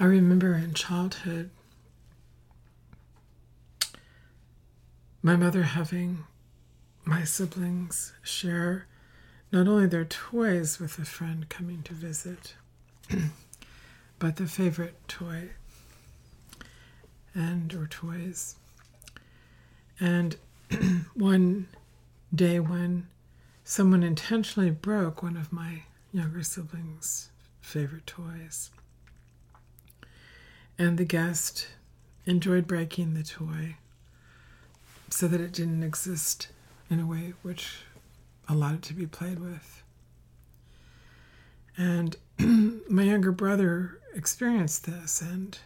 I remember in childhood my mother having my siblings share not only their toys with a friend coming to visit, but the favorite toy and or toys. And one day when someone intentionally broke one of my younger siblings' favorite toys, and the guest enjoyed breaking the toy so that it didn't exist in a way which allowed it to be played with. And my younger brother experienced this and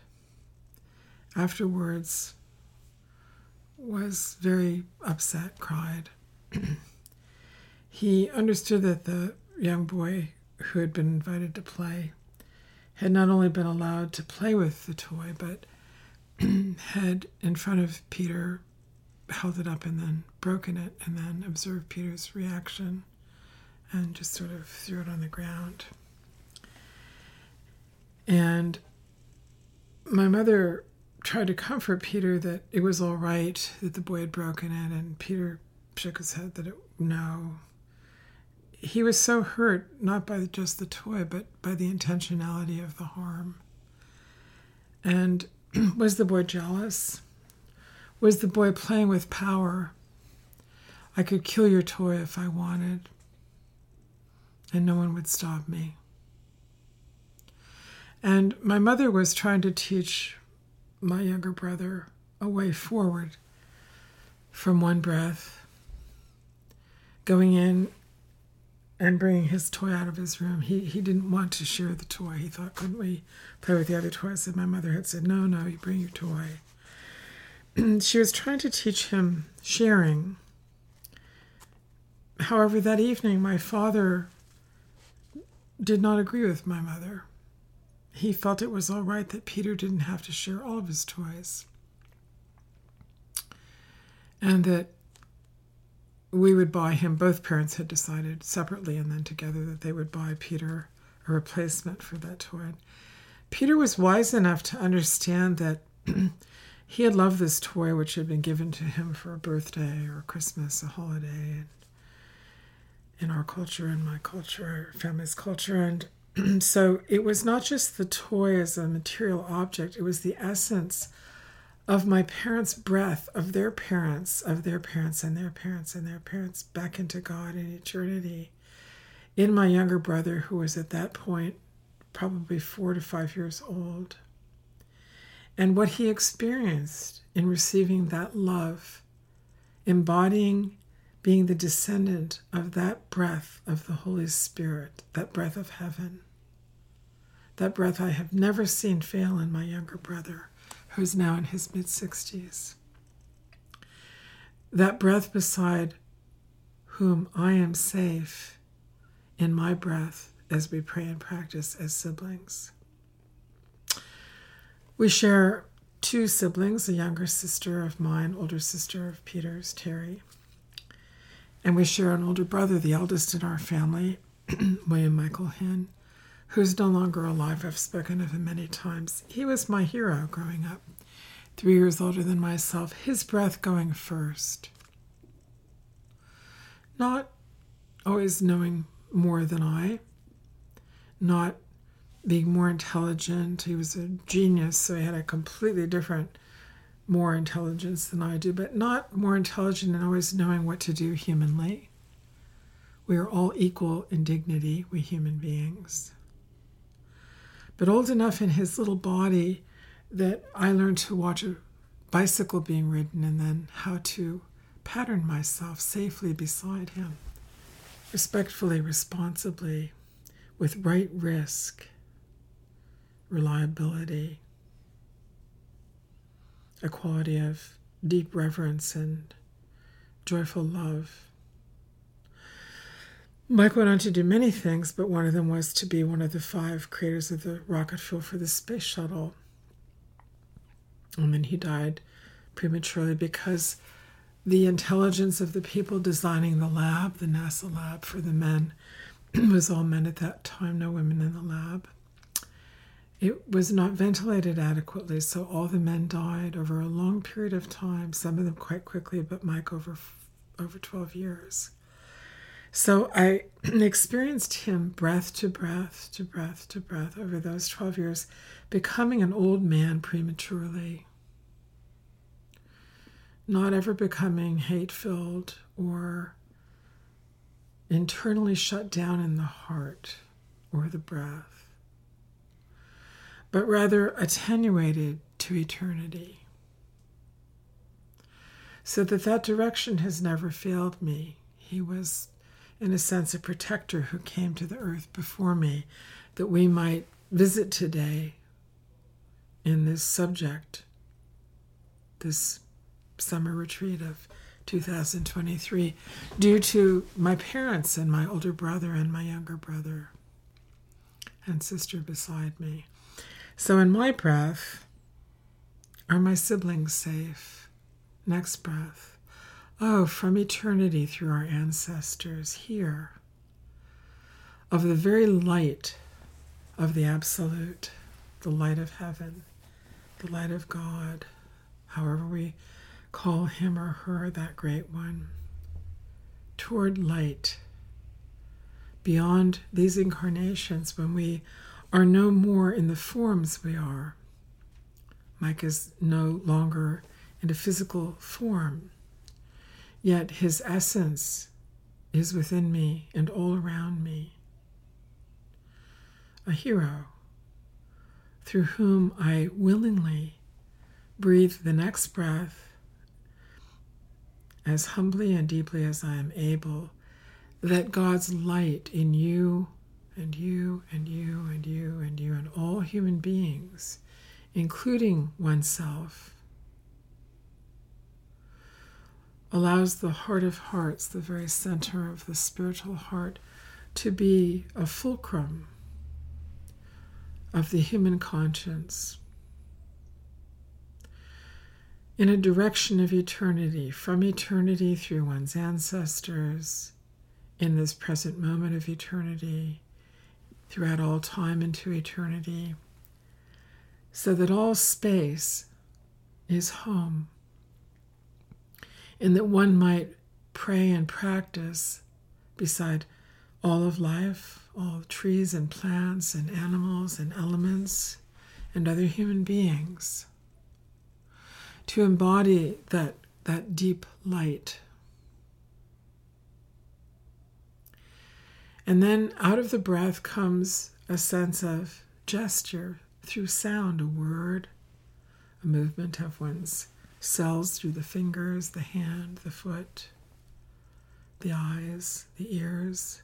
afterwards was very upset, cried. he understood that the young boy who had been invited to play had not only been allowed to play with the toy, but had in front of Peter held it up and then broken it and then observed Peter's reaction and just sort of threw it on the ground. And my mother tried to comfort Peter that it was all right that the boy had broken it, and Peter shook his head that it, no. He was so hurt, not by just the toy, but by the intentionality of the harm. And was the boy jealous? Was the boy playing with power? I could kill your toy if I wanted, and no one would stop me. And my mother was trying to teach my younger brother a way forward from one breath, going in and bringing his toy out of his room. He, he didn't want to share the toy. He thought, couldn't we play with the other toys? And my mother had said, no, no, you bring your toy. she was trying to teach him sharing. However, that evening, my father did not agree with my mother. He felt it was all right that Peter didn't have to share all of his toys. And that we would buy him, both parents had decided separately and then together that they would buy Peter a replacement for that toy. Peter was wise enough to understand that he had loved this toy which had been given to him for a birthday or Christmas, a holiday, and in our culture, in my culture, our family's culture. And so it was not just the toy as a material object, it was the essence of my parents' breath, of their parents, of their parents, and their parents, and their parents back into God in eternity. In my younger brother, who was at that point probably four to five years old. And what he experienced in receiving that love, embodying being the descendant of that breath of the Holy Spirit, that breath of heaven, that breath I have never seen fail in my younger brother, who's now in his mid 60s. That breath beside whom I am safe in my breath as we pray and practice as siblings. We share two siblings, a younger sister of mine, older sister of Peter's, Terry. And we share an older brother, the eldest in our family, William Michael Hin, who's no longer alive. I've spoken of him many times. He was my hero growing up, three years older than myself, his breath going first. Not always knowing more than I, not being more intelligent. He was a genius, so he had a completely different, more intelligence than I do, but not more intelligent and always knowing what to do humanly. We are all equal in dignity, we human beings. But old enough in his little body that I learned to watch a bicycle being ridden and then how to pattern myself safely beside him, respectfully, responsibly, with right risk reliability, a quality of deep reverence and joyful love. Mike went on to do many things, but one of them was to be one of the five creators of the rocket fuel for the space shuttle. And then he died prematurely because the intelligence of the people designing the lab, the NASA lab for the men, was all men at that time, no women in the lab it was not ventilated adequately, so all the men died over a long period of time, some of them quite quickly, but Mike over over 12 years. So I experienced him breath to breath to breath to breath over those 12 years, becoming an old man prematurely, not ever becoming hate filled or internally shut down in the heart or the breath, but rather attenuated to eternity. So that that direction has never failed me. He was, in a sense, a protector who came to the earth before me that we might visit today in this subject, this summer retreat of 2023 due to my parents and my older brother and my younger brother and sister beside me. So, in my breath, are my siblings safe? Next breath, oh, from eternity through our ancestors, here, of the very light of the Absolute, the light of heaven, the light of God, however we call him or her that great one, toward light. Beyond these incarnations, when we are no more in the forms we are, Mike is no longer in a physical form, yet his essence is within me and all around me. A hero through whom I willingly breathe the next breath as humbly and deeply as I am able, that God's light in you and you and you and you and you and all human beings, including oneself, allows the heart of hearts, the very center of the spiritual heart, to be a fulcrum of the human conscience in a direction of eternity, from eternity through one's ancestors, in this present moment of eternity, throughout all time into eternity, so that all space is home, and that one might pray and practice beside all of life, all trees and plants and animals and elements and other human beings to embody that, that deep light. And then out of the breath comes a sense of gesture through sound, a word, a movement of one's cells through the fingers, the hand, the foot, the eyes, the ears.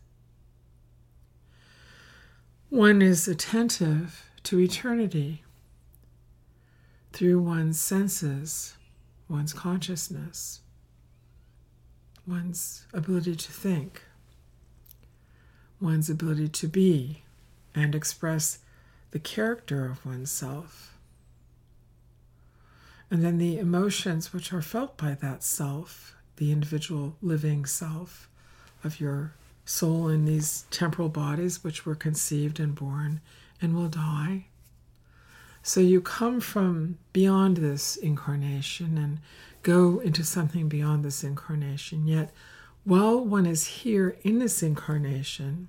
One is attentive to eternity through one's senses, one's consciousness, one's ability to think, one's ability to be and express the character of oneself. And then the emotions which are felt by that self, the individual living self of your soul in these temporal bodies which were conceived and born and will die so you come from beyond this incarnation and go into something beyond this incarnation. Yet, while one is here in this incarnation,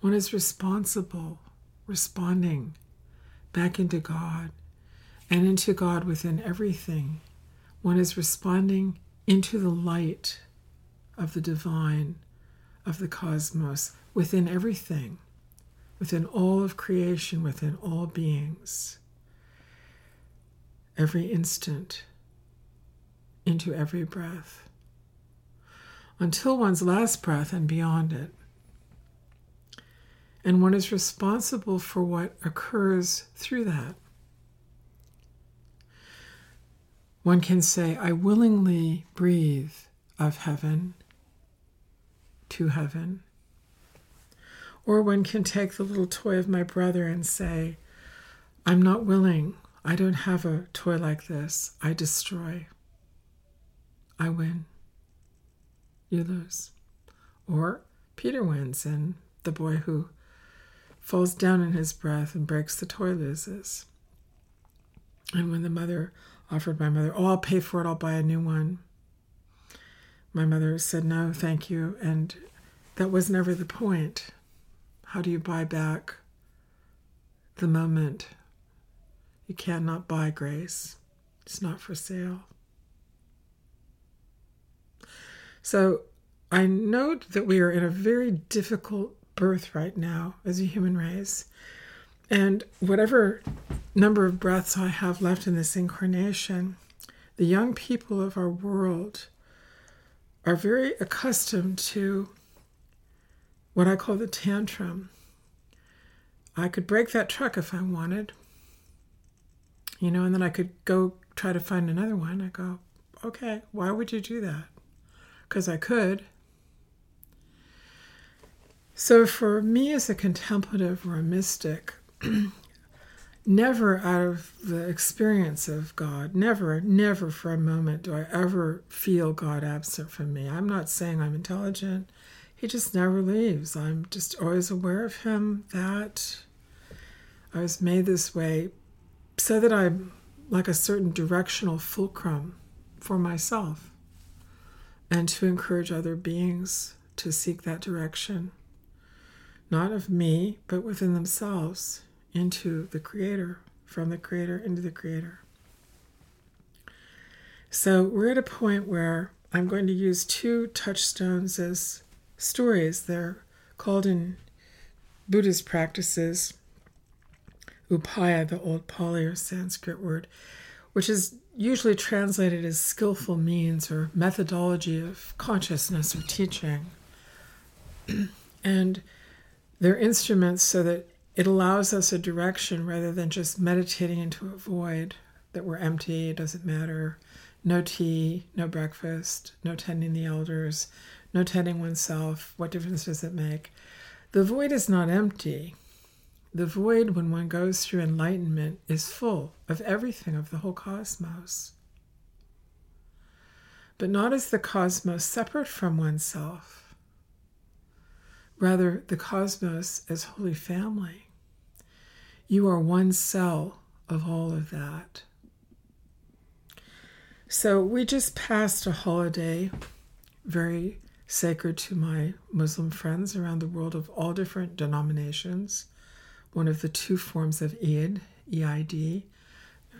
one is responsible, responding back into God and into God within everything. One is responding into the light of the divine, of the cosmos, within everything within all of creation, within all beings, every instant, into every breath, until one's last breath and beyond it. And one is responsible for what occurs through that. One can say, I willingly breathe of heaven to heaven or one can take the little toy of my brother and say, I'm not willing. I don't have a toy like this. I destroy. I win. You lose. Or Peter wins, and the boy who falls down in his breath and breaks the toy loses. And when the mother offered my mother, Oh, I'll pay for it, I'll buy a new one, my mother said, No, thank you. And that was never the point. How do you buy back the moment? You cannot buy grace, it's not for sale. So I note that we are in a very difficult birth right now as a human race. And whatever number of breaths I have left in this incarnation, the young people of our world are very accustomed to what I call the tantrum. I could break that truck if I wanted, you know, and then I could go try to find another one. I go, okay, why would you do that? Because I could. So, for me as a contemplative or a mystic, never out of the experience of God, never, never for a moment do I ever feel God absent from me. I'm not saying I'm intelligent, He just never leaves. I'm just always aware of Him that I was made this way so that I'm like a certain directional fulcrum for myself and to encourage other beings to seek that direction not of me, but within themselves, into the Creator, from the Creator into the Creator. So we're at a point where I'm going to use two touchstones as stories. They're called in Buddhist practices upaya, the old Pali or Sanskrit word, which is usually translated as skillful means or methodology of consciousness or teaching. and they're instruments so that it allows us a direction rather than just meditating into a void that we're empty, it doesn't matter. No tea, no breakfast, no tending the elders, no tending oneself. What difference does it make? The void is not empty. The void, when one goes through enlightenment, is full of everything, of the whole cosmos. But not as the cosmos separate from oneself rather the cosmos as holy family. You are one cell of all of that. So we just passed a holiday very sacred to my Muslim friends around the world of all different denominations. One of the two forms of Eid, EID,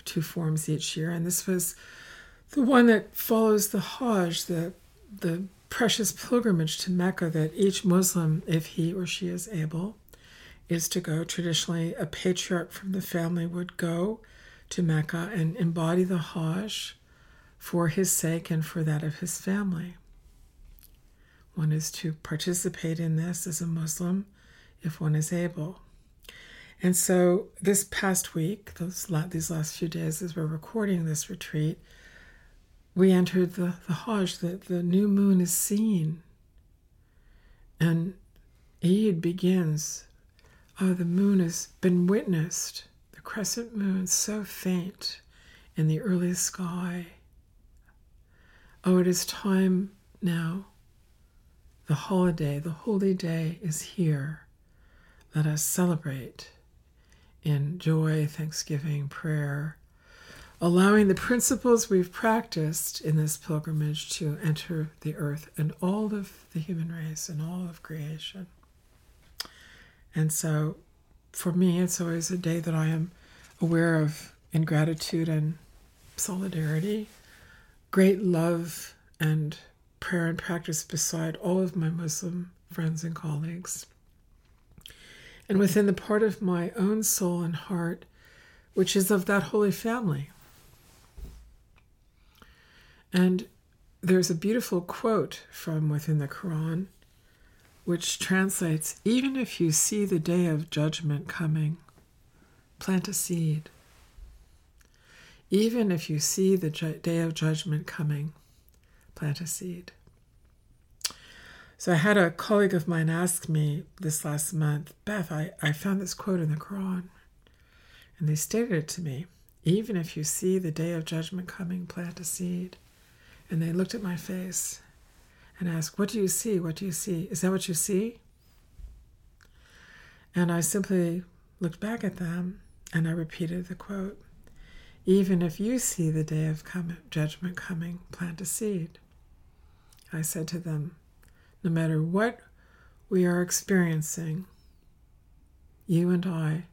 two forms each year, and this was the one that follows the Hajj, the the precious pilgrimage to Mecca that each Muslim, if he or she is able, is to go. Traditionally, a patriarch from the family would go to Mecca and embody the Hajj for his sake and for that of his family. One is to participate in this as a Muslim if one is able. And so, this past week, those, these last few days, as we're recording this retreat, we entered the, the Hajj, the, the new moon is seen. And Eid begins. Oh, the moon has been witnessed. The crescent moon, so faint in the early sky. Oh, it is time now. The holiday, the holy day is here. Let us celebrate in joy, thanksgiving, prayer allowing the principles we've practiced in this pilgrimage to enter the earth and all of the human race and all of creation. And so for me, it's always a day that I am aware of in gratitude and solidarity, great love and prayer and practice beside all of my Muslim friends and colleagues. And within the part of my own soul and heart, which is of that holy family, and there's a beautiful quote from within the Quran which translates Even if you see the day of judgment coming, plant a seed. Even if you see the ju- day of judgment coming, plant a seed. So I had a colleague of mine ask me this last month, Beth, I, I found this quote in the Quran. And they stated it to me Even if you see the day of judgment coming, plant a seed. And they looked at my face and asked, What do you see? What do you see? Is that what you see? And I simply looked back at them and I repeated the quote Even if you see the day of judgment coming, plant a seed. I said to them, No matter what we are experiencing, you and I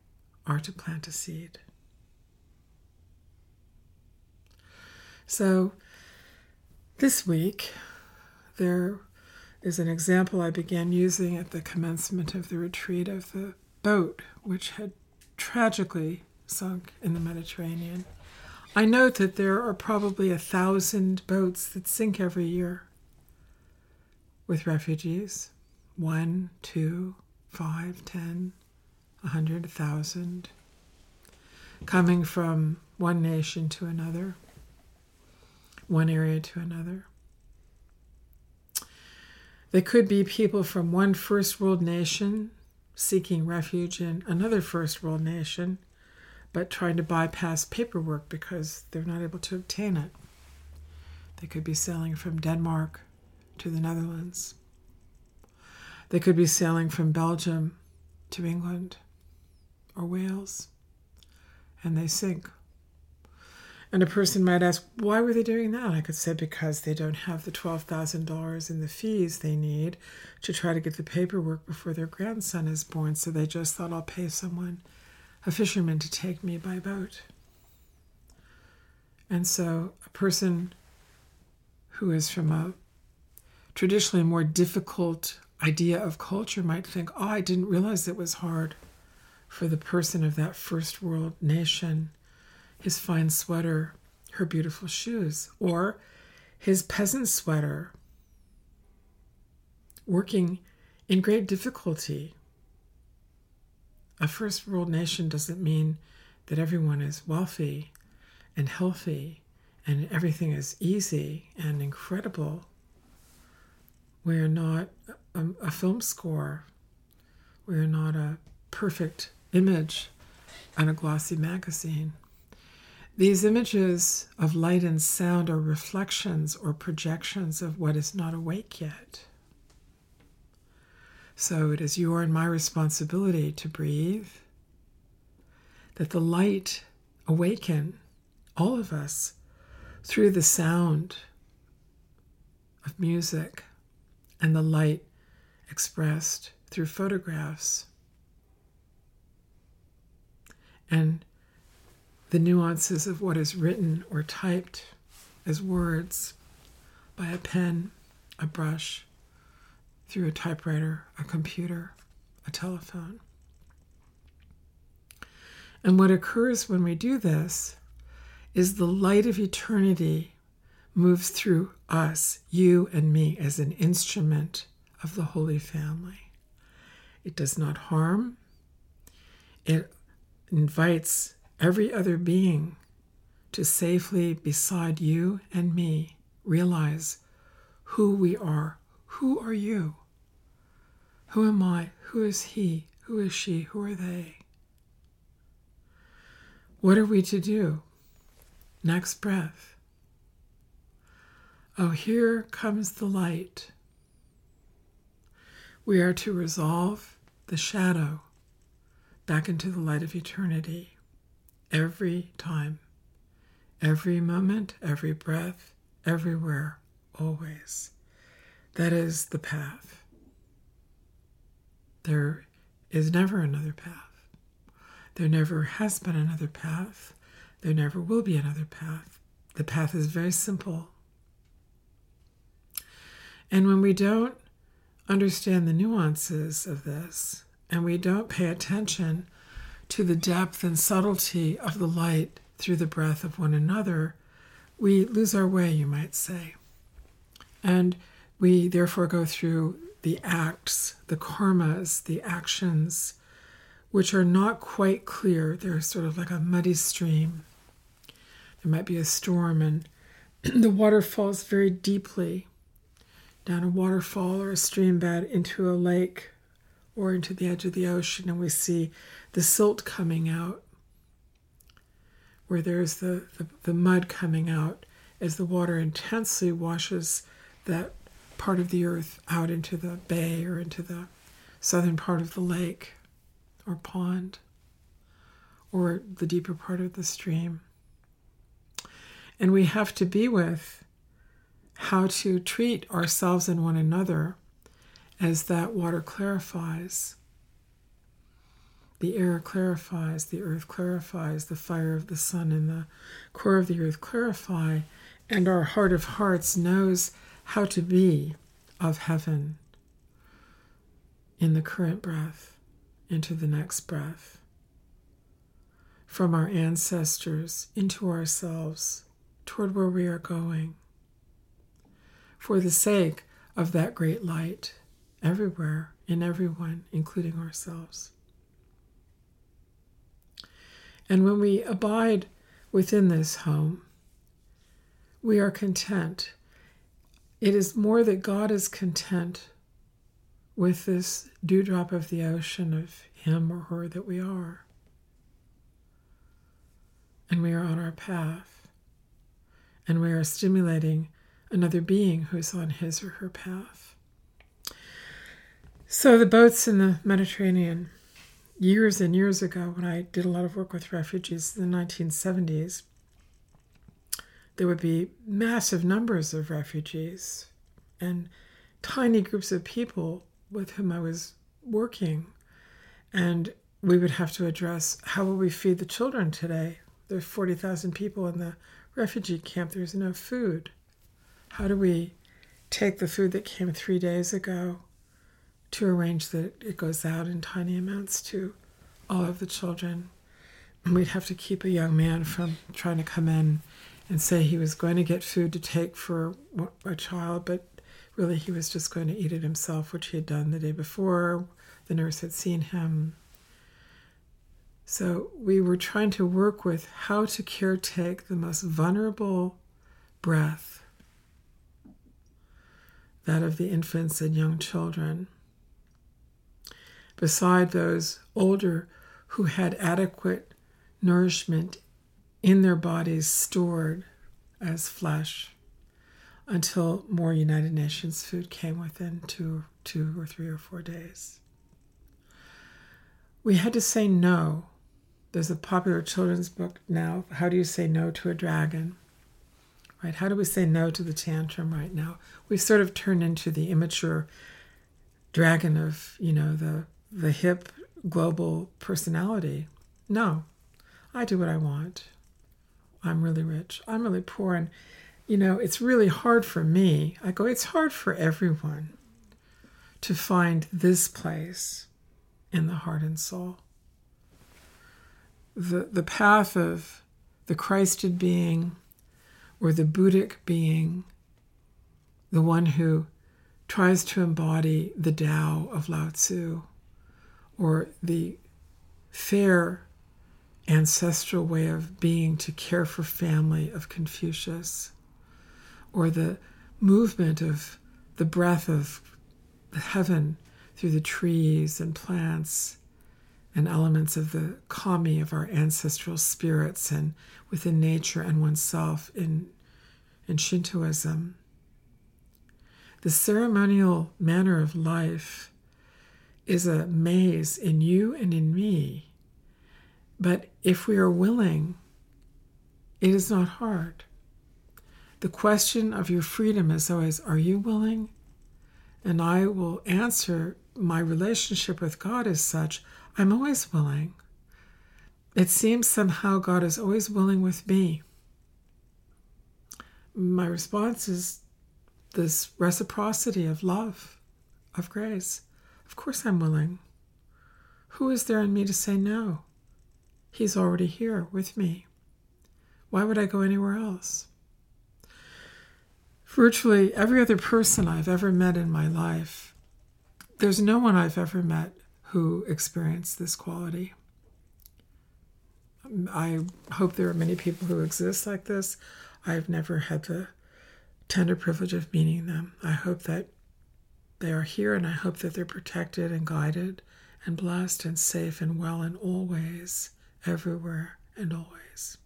are to plant a seed. So, this week, there is an example I began using at the commencement of the retreat of the boat, which had tragically sunk in the Mediterranean. I note that there are probably a thousand boats that sink every year with refugees. One, two, five, ten, a hundred, a thousand, coming from one nation to another, one area to another. They could be people from one first world nation seeking refuge in another first world nation, but trying to bypass paperwork because they're not able to obtain it. They could be sailing from Denmark to the Netherlands. They could be sailing from Belgium to England or Wales, and they sink. And a person might ask, why were they doing that? I could say, because they don't have the $12,000 in the fees they need to try to get the paperwork before their grandson is born. So they just thought, I'll pay someone, a fisherman, to take me by boat. And so a person who is from a traditionally more difficult idea of culture might think, oh, I didn't realize it was hard for the person of that first world nation his fine sweater, her beautiful shoes, or his peasant sweater, working in great difficulty. A first world nation doesn't mean that everyone is wealthy and healthy and everything is easy and incredible. We are not a, a film score. We are not a perfect image on a glossy magazine. These images of light and sound are reflections or projections of what is not awake yet. So it is your and my responsibility to breathe, that the light awaken all of us through the sound of music and the light expressed through photographs. And the nuances of what is written or typed as words by a pen, a brush, through a typewriter, a computer, a telephone. And what occurs when we do this is the light of eternity moves through us, you and me, as an instrument of the Holy Family. It does not harm, it invites every other being to safely, beside you and me, realize who we are. Who are you? Who am I? Who is he? Who is she? Who are they? What are we to do? Next breath. Oh, here comes the light. We are to resolve the shadow back into the light of eternity every time, every moment, every breath, everywhere, always. That is the path. There is never another path. There never has been another path. There never will be another path. The path is very simple. And when we don't understand the nuances of this, and we don't pay attention to the depth and subtlety of the light through the breath of one another, we lose our way, you might say. And we therefore go through the acts, the karmas, the actions, which are not quite clear. They're sort of like a muddy stream. There might be a storm, and the water falls very deeply down a waterfall or a stream bed into a lake or into the edge of the ocean, and we see the silt coming out, where there's the, the, the mud coming out as the water intensely washes that part of the earth out into the bay or into the southern part of the lake. or pond or the deeper part of the stream. And we have to be with how to treat ourselves and one another as that water clarifies. The air clarifies, the earth clarifies, the fire of the sun and the core of the earth clarify, and our heart of hearts knows how to be of heaven in the current breath into the next breath. From our ancestors into ourselves toward where we are going. For the sake of that great light everywhere, in everyone, including ourselves. And when we abide within this home, we are content. It is more that God is content with this dewdrop of the ocean of him or her that we are. And we are on our path. And we are stimulating another being who's on his or her path. So the boats in the Mediterranean, years and years ago, when I did a lot of work with refugees in the 1970s, there would be massive numbers of refugees and tiny groups of people with whom I was working. And we would have to address how will we feed the children today? There's 40,000 people in the refugee camp, there's no food. How do we take the food that came three days ago to arrange that it goes out in tiny amounts to all of the children. And we'd have to keep a young man from trying to come in and say he was going to get food to take for a child, but really he was just going to eat it himself, which he had done the day before. The nurse had seen him. So we were trying to work with how to caretake the most vulnerable breath, that of the infants and young children beside those older who had adequate nourishment in their bodies stored as flesh until more United Nations food came within two, two or three or four days. We had to say no. There's a popular children's book now. How do you say no to a dragon? Right? How do we say no to the tantrum right now? We've sort of turned into the immature dragon of, you know, the the hip global personality. No, I do what I want. I'm really rich. I'm really poor. And, you know, it's really hard for me. I go, it's hard for everyone to find this place in the heart and soul. The, the path of the Christed being or the Buddhic being, the one who tries to embody the Tao of Lao Tzu or the fair ancestral way of being to care for family of Confucius, or the movement of the breath of heaven through the trees and plants and elements of the kami of our ancestral spirits and within nature and oneself in, in Shintoism. The ceremonial manner of life is a maze in you and in me. But if we are willing, it is not hard. The question of your freedom is always Are you willing? And I will answer my relationship with God is such I'm always willing. It seems somehow God is always willing with me. My response is this reciprocity of love, of grace. Of course I'm willing. Who is there in me to say no? He's already here with me. Why would I go anywhere else? Virtually every other person I've ever met in my life, there's no one I've ever met who experienced this quality. I hope there are many people who exist like this. I've never had the tender privilege of meeting them. I hope that they are here, and I hope that they're protected and guided and blessed and safe and well in all ways, everywhere and always.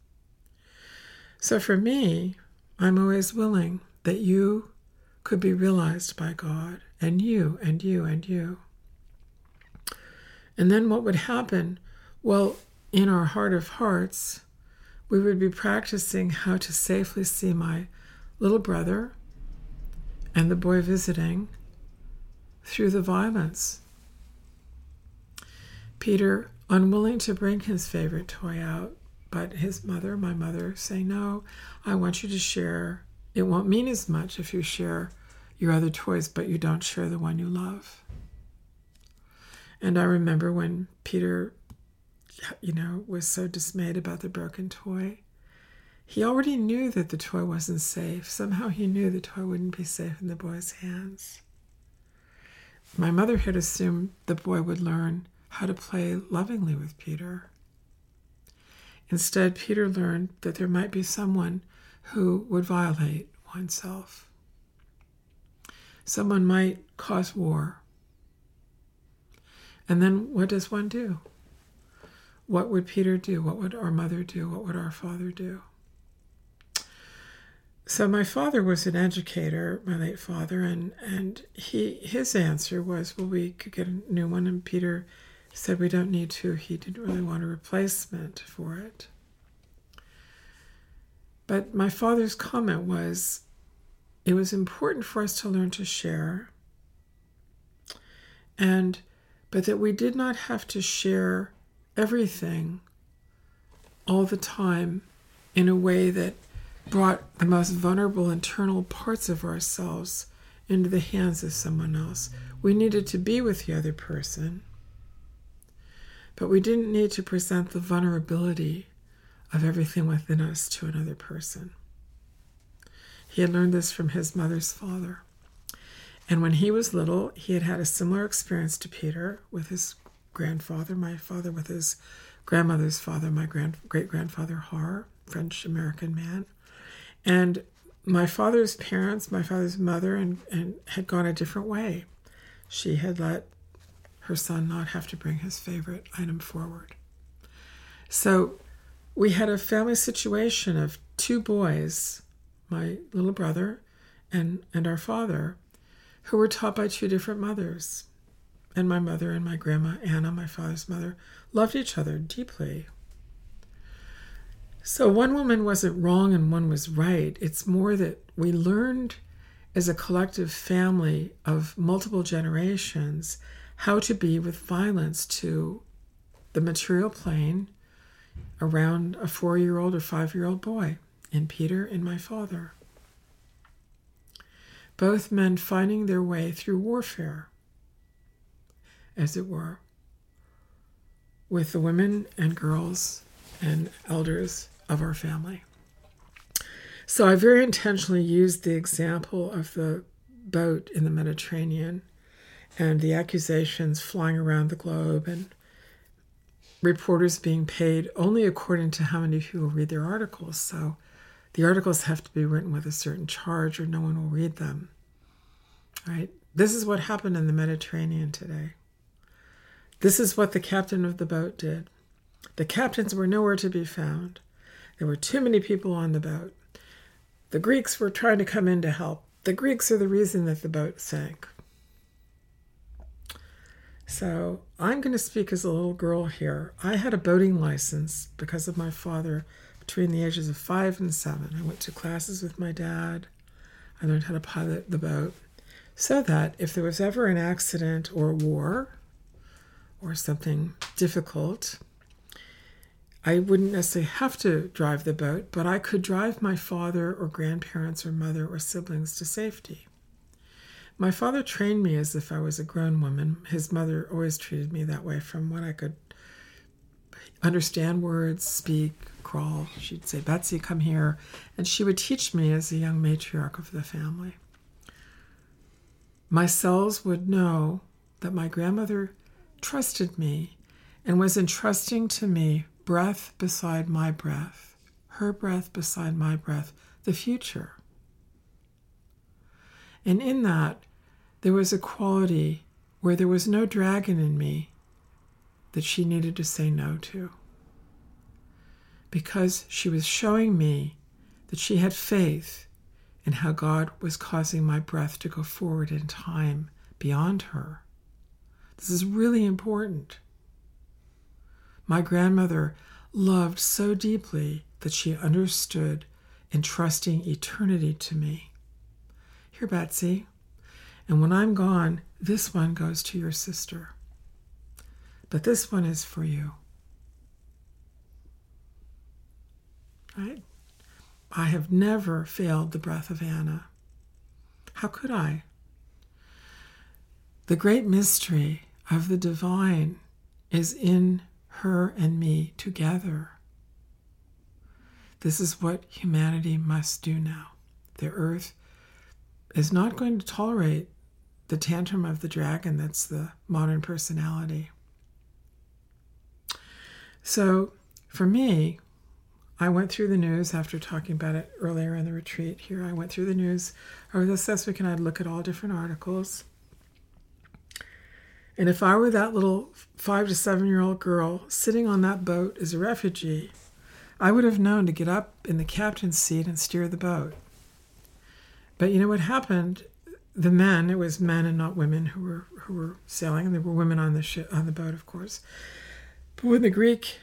So for me, I'm always willing that you could be realized by God, and you, and you, and you. And then what would happen? Well, in our heart of hearts, we would be practicing how to safely see my little brother and the boy visiting through the violence. Peter, unwilling to bring his favorite toy out, but his mother, my mother, say, No, I want you to share. It won't mean as much if you share your other toys, but you don't share the one you love. And I remember when Peter, you know, was so dismayed about the broken toy. He already knew that the toy wasn't safe. Somehow he knew the toy wouldn't be safe in the boy's hands. My mother had assumed the boy would learn how to play lovingly with Peter. Instead, Peter learned that there might be someone who would violate oneself. Someone might cause war. And then what does one do? What would Peter do? What would our mother do? What would our father do? So my father was an educator, my late father, and, and he his answer was, well, we could get a new one. And Peter said we don't need to. He didn't really want a replacement for it. But my father's comment was it was important for us to learn to share and but that we did not have to share everything all the time in a way that brought the most vulnerable internal parts of ourselves into the hands of someone else. We needed to be with the other person but we didn't need to present the vulnerability of everything within us to another person. He had learned this from his mother's father. And when he was little, he had had a similar experience to Peter with his grandfather, my father with his grandmother's father, my grand, great grandfather Har, French American man. And my father's parents, my father's mother, and, and had gone a different way. She had let her son not have to bring his favorite item forward. So we had a family situation of two boys, my little brother and, and our father, who were taught by two different mothers. And my mother and my grandma, Anna, my father's mother, loved each other deeply. So one woman wasn't wrong and one was right. It's more that we learned as a collective family of multiple generations how to be with violence to the material plane around a four year old or five year old boy, in Peter and my father. Both men finding their way through warfare, as it were, with the women and girls and elders of our family. So I very intentionally used the example of the boat in the Mediterranean and the accusations flying around the globe and reporters being paid only according to how many people read their articles. So the articles have to be written with a certain charge or no one will read them. Right? This is what happened in the Mediterranean today. This is what the captain of the boat did. The captains were nowhere to be found. There were too many people on the boat. The Greeks were trying to come in to help. The Greeks are the reason that the boat sank. So I'm going to speak as a little girl here. I had a boating license because of my father between the ages of five and seven. I went to classes with my dad. I learned how to pilot the boat so that if there was ever an accident or war or something difficult, I wouldn't necessarily have to drive the boat, but I could drive my father or grandparents or mother or siblings to safety. My father trained me as if I was a grown woman. His mother always treated me that way from when I could understand words, speak, crawl. She'd say, Betsy, come here. And she would teach me as a young matriarch of the family. My cells would know that my grandmother trusted me and was entrusting to me breath beside my breath, her breath beside my breath, the future. And in that, there was a quality where there was no dragon in me that she needed to say no to. Because she was showing me that she had faith in how God was causing my breath to go forward in time beyond her. This is really important. My grandmother loved so deeply that she understood entrusting eternity to me. Here, Betsy, and when I'm gone, this one goes to your sister. But this one is for you. Right? I have never failed the breath of Anna. How could I? The great mystery of the divine is in her and me together. This is what humanity must do now. The earth is not going to tolerate the tantrum of the dragon that's the modern personality. So, for me, I went through the news after talking about it earlier in the retreat here. I went through the news over this last week and I'd look at all different articles. And if I were that little five to seven year old girl sitting on that boat as a refugee, I would have known to get up in the captain's seat and steer the boat. But you know what happened? The men, it was men and not women who were who were sailing, and there were women on the ship on the boat, of course. But when the Greek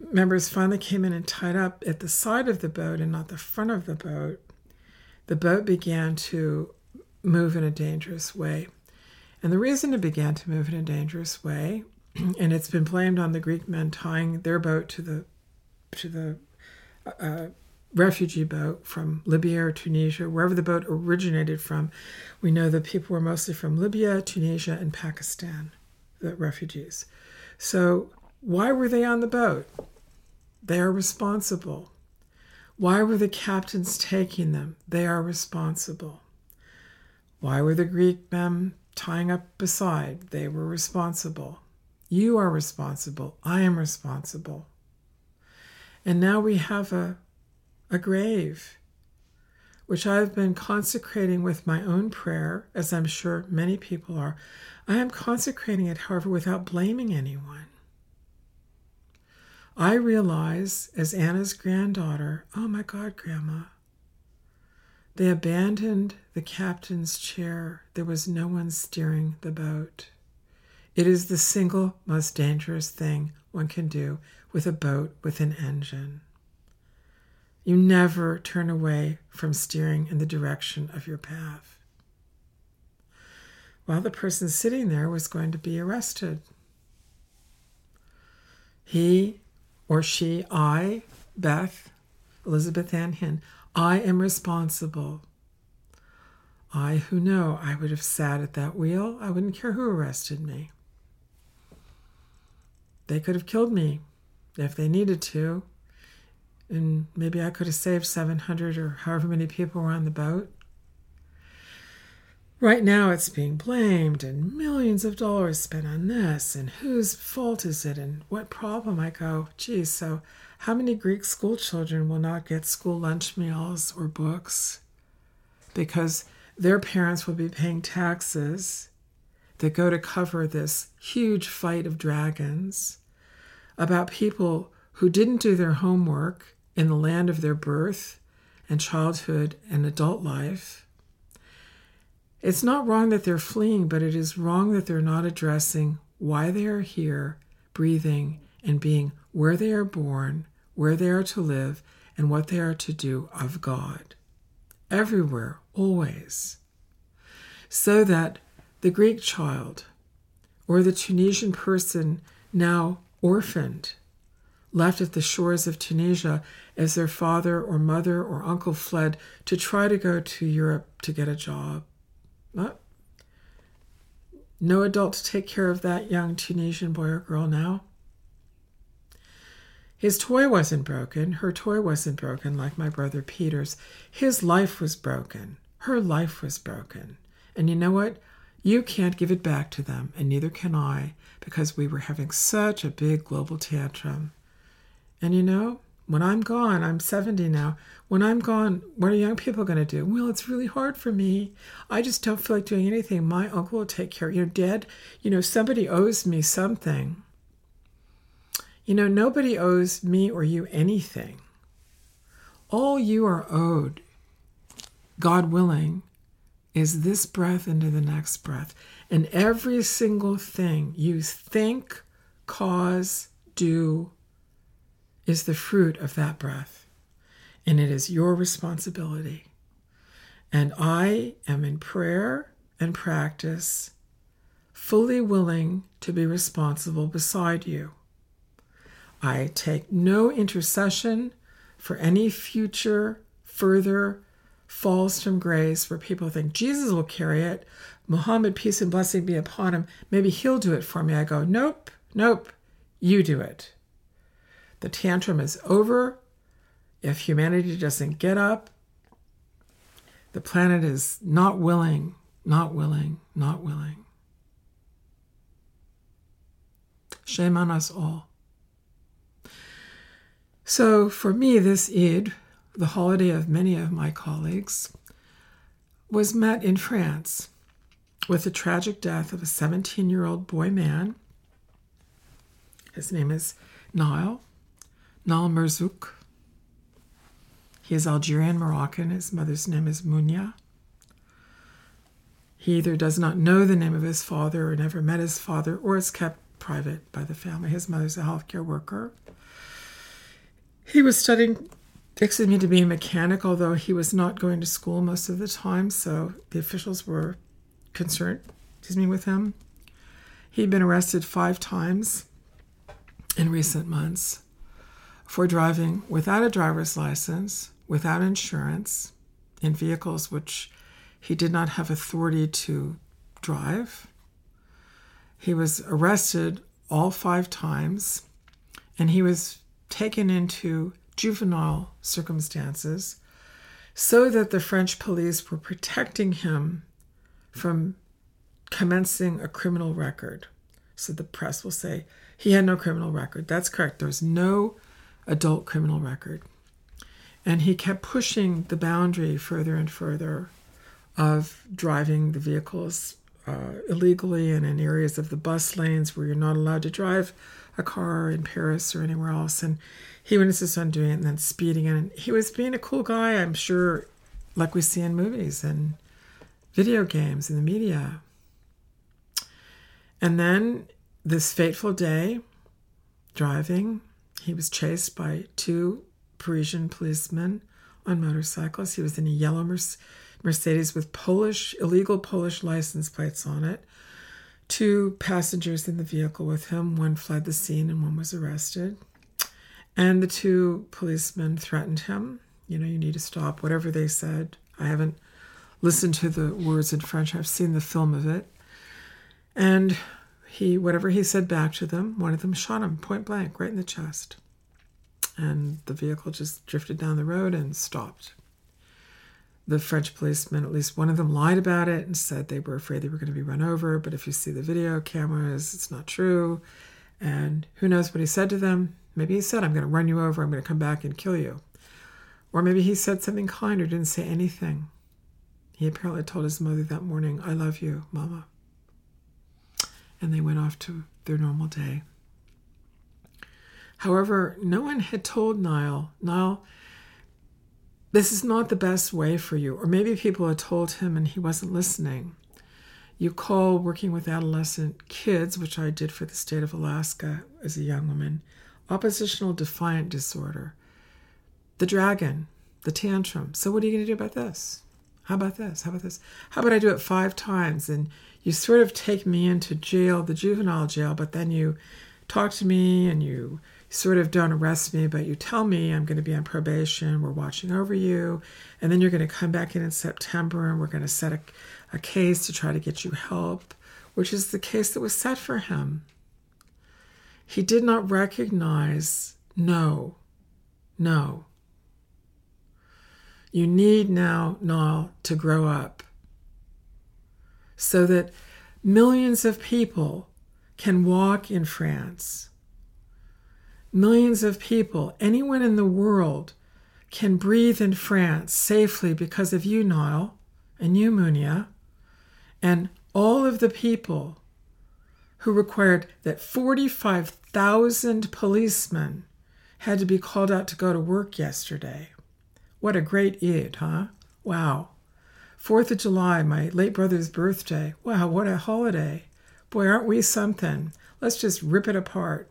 members finally came in and tied up at the side of the boat and not the front of the boat, the boat began to move in a dangerous way. And the reason it began to move in a dangerous way, and it's been blamed on the Greek men tying their boat to the to the uh, refugee boat from Libya or Tunisia, wherever the boat originated from. We know that people were mostly from Libya, Tunisia, and Pakistan, the refugees. So why were they on the boat? They are responsible. Why were the captains taking them? They are responsible. Why were the Greek men tying up beside? They were responsible. You are responsible. I am responsible. And now we have a, a grave, which I've been consecrating with my own prayer, as I'm sure many people are. I am consecrating it, however, without blaming anyone. I realize, as Anna's granddaughter, oh my God, Grandma, they abandoned the captain's chair. There was no one steering the boat. It is the single most dangerous thing one can do with a boat with an engine. You never turn away from steering in the direction of your path. While the person sitting there was going to be arrested. He or she, I, Beth, Elizabeth Ann Hin, I am responsible. I who know I would have sat at that wheel, I wouldn't care who arrested me. They could have killed me if they needed to, and maybe I could have saved 700 or however many people were on the boat. Right now, it's being blamed, and millions of dollars spent on this, and whose fault is it, and what problem? I go, geez, so how many Greek school children will not get school lunch meals or books because their parents will be paying taxes that go to cover this huge fight of dragons about people who didn't do their homework in the land of their birth and childhood and adult life? It's not wrong that they're fleeing, but it is wrong that they're not addressing why they are here, breathing, and being where they are born, where they are to live, and what they are to do of God. Everywhere, always. So that the Greek child or the Tunisian person now orphaned, left at the shores of Tunisia as their father or mother or uncle fled to try to go to Europe to get a job no adult to take care of that young Tunisian boy or girl now. His toy wasn't broken. Her toy wasn't broken like my brother Peter's. His life was broken. Her life was broken. And you know what? You can't give it back to them, and neither can I, because we were having such a big global tantrum. And you know, when I'm gone, I'm 70 now. When I'm gone, what are young people going to do? Well, it's really hard for me. I just don't feel like doing anything. My uncle will take care. You're dead. You know, somebody owes me something. You know, nobody owes me or you anything. All you are owed, God willing, is this breath into the next breath. And every single thing you think, cause, do is the fruit of that breath, and it is your responsibility. And I am in prayer and practice, fully willing to be responsible beside you. I take no intercession for any future further falls from grace where people think Jesus will carry it. Muhammad, peace and blessing be upon him. Maybe he'll do it for me. I go, nope, nope, you do it. The tantrum is over. If humanity doesn't get up, the planet is not willing, not willing, not willing. Shame on us all. So, for me, this Eid, the holiday of many of my colleagues, was met in France with the tragic death of a 17 year old boy man. His name is Nile, Nile Merzouk. He is Algerian Moroccan. His mother's name is Mounia. He either does not know the name of his father or never met his father or is kept private by the family. His mother's a healthcare worker. He was studying expected me to be a mechanic, although he was not going to school most of the time, so the officials were concerned, excuse me, with him. He'd been arrested five times in recent months for driving without a driver's license, without insurance, in vehicles which he did not have authority to drive. He was arrested all five times, and he was taken into juvenile circumstances so that the French police were protecting him from commencing a criminal record. So the press will say he had no criminal record. That's correct. There was no adult criminal record. And he kept pushing the boundary further and further of driving the vehicles uh, illegally and in areas of the bus lanes where you're not allowed to drive a car in Paris or anywhere else. And he would insist on doing it and then speeding. And he was being a cool guy, I'm sure, like we see in movies and video games and the media. And then this fateful day, driving, he was chased by two Parisian policemen on motorcycles. He was in a yellow Mercedes with Polish, illegal Polish license plates on it. Two passengers in the vehicle with him. One fled the scene and one was arrested. And the two policemen threatened him. You know, you need to stop, whatever they said. I haven't listened to the words in French, I've seen the film of it. And he, whatever he said back to them, one of them shot him point blank right in the chest. And the vehicle just drifted down the road and stopped. The French policemen, at least one of them, lied about it and said they were afraid they were going to be run over. But if you see the video cameras, it's not true. And who knows what he said to them? Maybe he said, I'm going to run you over, I'm going to come back and kill you. Or maybe he said something kind or didn't say anything. He apparently told his mother that morning, I love you, Mama. And they went off to their normal day. However, no one had told Nile, Nile, this is not the best way for you. Or maybe people had told him and he wasn't listening. You call working with adolescent kids, which I did for the state of Alaska as a young woman, oppositional defiant disorder, the dragon, the tantrum. So, what are you going to do about this? How about this? How about this? How about I do it five times and you sort of take me into jail, the juvenile jail, but then you talk to me and you sort of don't arrest me, but you tell me I'm going to be on probation, we're watching over you, and then you're going to come back in in September and we're going to set a, a case to try to get you help, which is the case that was set for him. He did not recognize no, no. You need now, Nile, to grow up so that millions of people can walk in France. Millions of people, anyone in the world, can breathe in France safely because of you, Nile, and you, Mounia, and all of the people who required that 45,000 policemen had to be called out to go to work yesterday. What a great Eid, huh? Wow. Fourth of July, my late brother's birthday. Wow, what a holiday. Boy, aren't we something? Let's just rip it apart.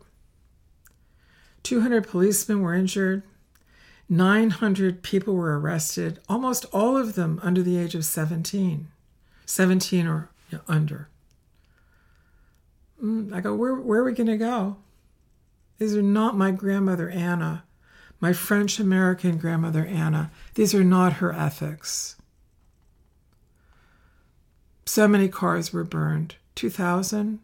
200 policemen were injured. 900 people were arrested, almost all of them under the age of 17, 17 or under. Mm, I go, where, where are we going to go? These are not my grandmother Anna, my French American grandmother Anna. These are not her ethics. So many cars were burned 2,000.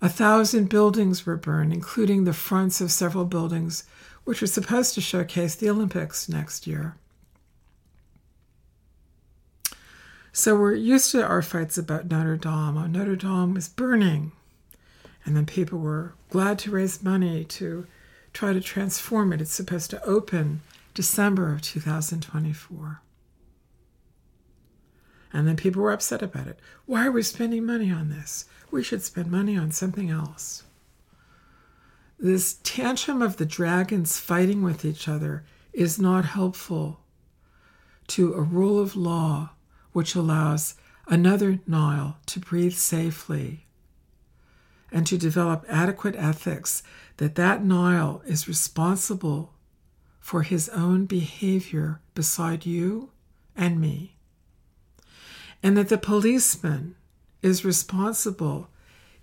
A thousand buildings were burned, including the fronts of several buildings which were supposed to showcase the Olympics next year. So we're used to our fights about Notre Dame. Oh, Notre Dame is burning. And then people were glad to raise money to try to transform it. It's supposed to open December of 2024. And then people were upset about it. Why are we spending money on this? We should spend money on something else. This tantrum of the dragons fighting with each other is not helpful to a rule of law which allows another Nile to breathe safely and to develop adequate ethics that that Nile is responsible for his own behavior beside you and me and that the policeman is responsible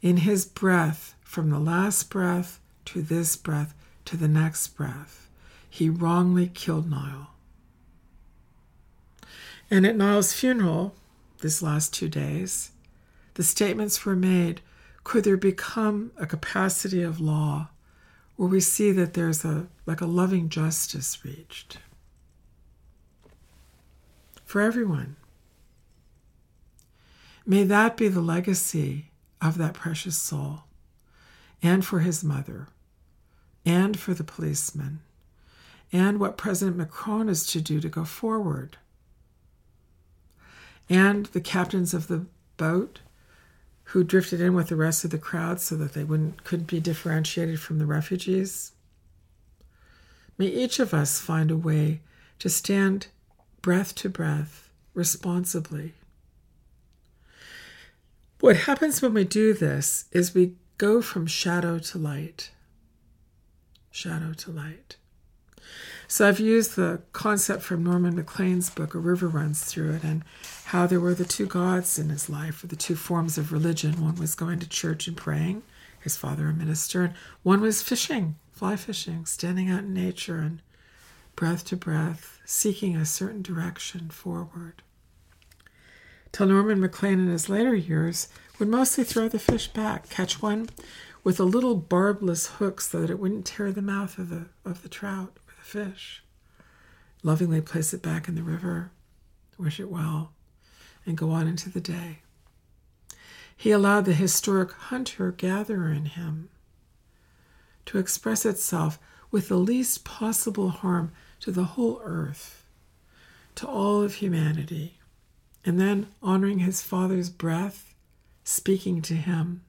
in his breath from the last breath to this breath to the next breath. He wrongly killed Niall. And at Niall's funeral, this last two days, the statements were made could there become a capacity of law where we see that there's a like a loving justice reached for everyone may that be the legacy of that precious soul and for his mother and for the policeman, and what President Macron is to do to go forward. And the captains of the boat who drifted in with the rest of the crowd so that they wouldn't couldn't be differentiated from the refugees. May each of us find a way to stand breath to breath responsibly. What happens when we do this is we go from shadow to light shadow to light. So I've used the concept from Norman Maclean's book, A River Runs Through It, and how there were the two gods in his life, or the two forms of religion. One was going to church and praying, his father a minister, and one was fishing, fly fishing, standing out in nature and breath to breath, seeking a certain direction forward. Till Norman Maclean in his later years would mostly throw the fish back, catch one with a little barbless hook so that it wouldn't tear the mouth of the, of the trout or the fish. Lovingly place it back in the river, wish it well, and go on into the day. He allowed the historic hunter gatherer in him to express itself with the least possible harm to the whole earth, to all of humanity, and then honoring his father's breath, speaking to him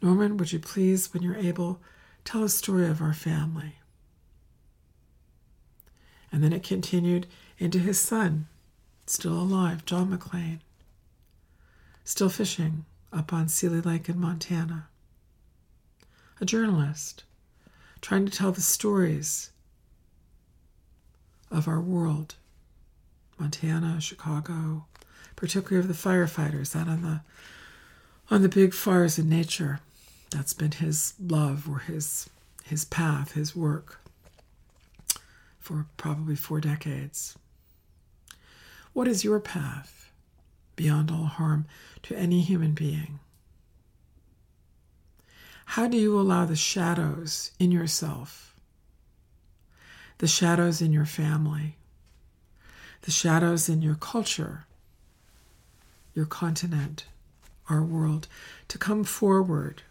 Norman, would you please, when you're able, tell a story of our family? And then it continued into his son, still alive, John Maclean, still fishing up on Seeley Lake in Montana. A journalist trying to tell the stories of our world, Montana, Chicago, particularly of the firefighters out on the on the big fires in nature. That's been his love or his his path, his work for probably four decades. What is your path beyond all harm to any human being? How do you allow the shadows in yourself, the shadows in your family, the shadows in your culture, your continent, our world, to come forward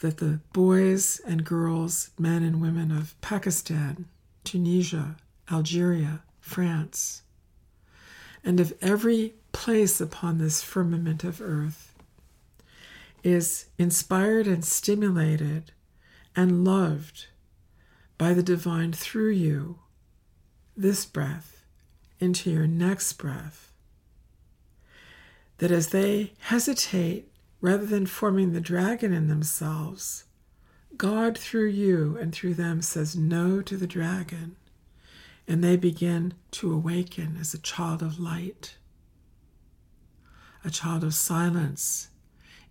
that the boys and girls, men and women of Pakistan, Tunisia, Algeria, France, and of every place upon this firmament of earth is inspired and stimulated and loved by the divine through you, this breath, into your next breath. That as they hesitate rather than forming the dragon in themselves, God, through you and through them, says no to the dragon, and they begin to awaken as a child of light, a child of silence,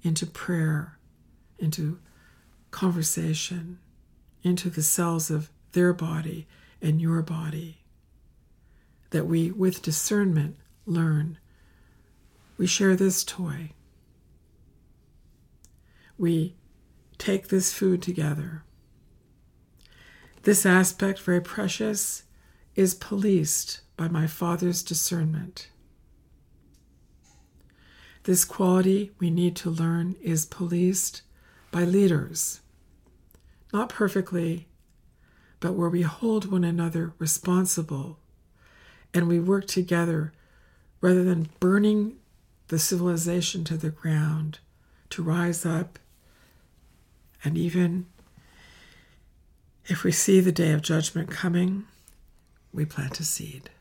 into prayer, into conversation, into the cells of their body and your body, that we, with discernment, learn. We share this toy. We take this food together. This aspect, very precious, is policed by my Father's discernment. This quality we need to learn is policed by leaders, not perfectly, but where we hold one another responsible and we work together rather than burning the civilization to the ground to rise up and even if we see the day of judgment coming, we plant a seed.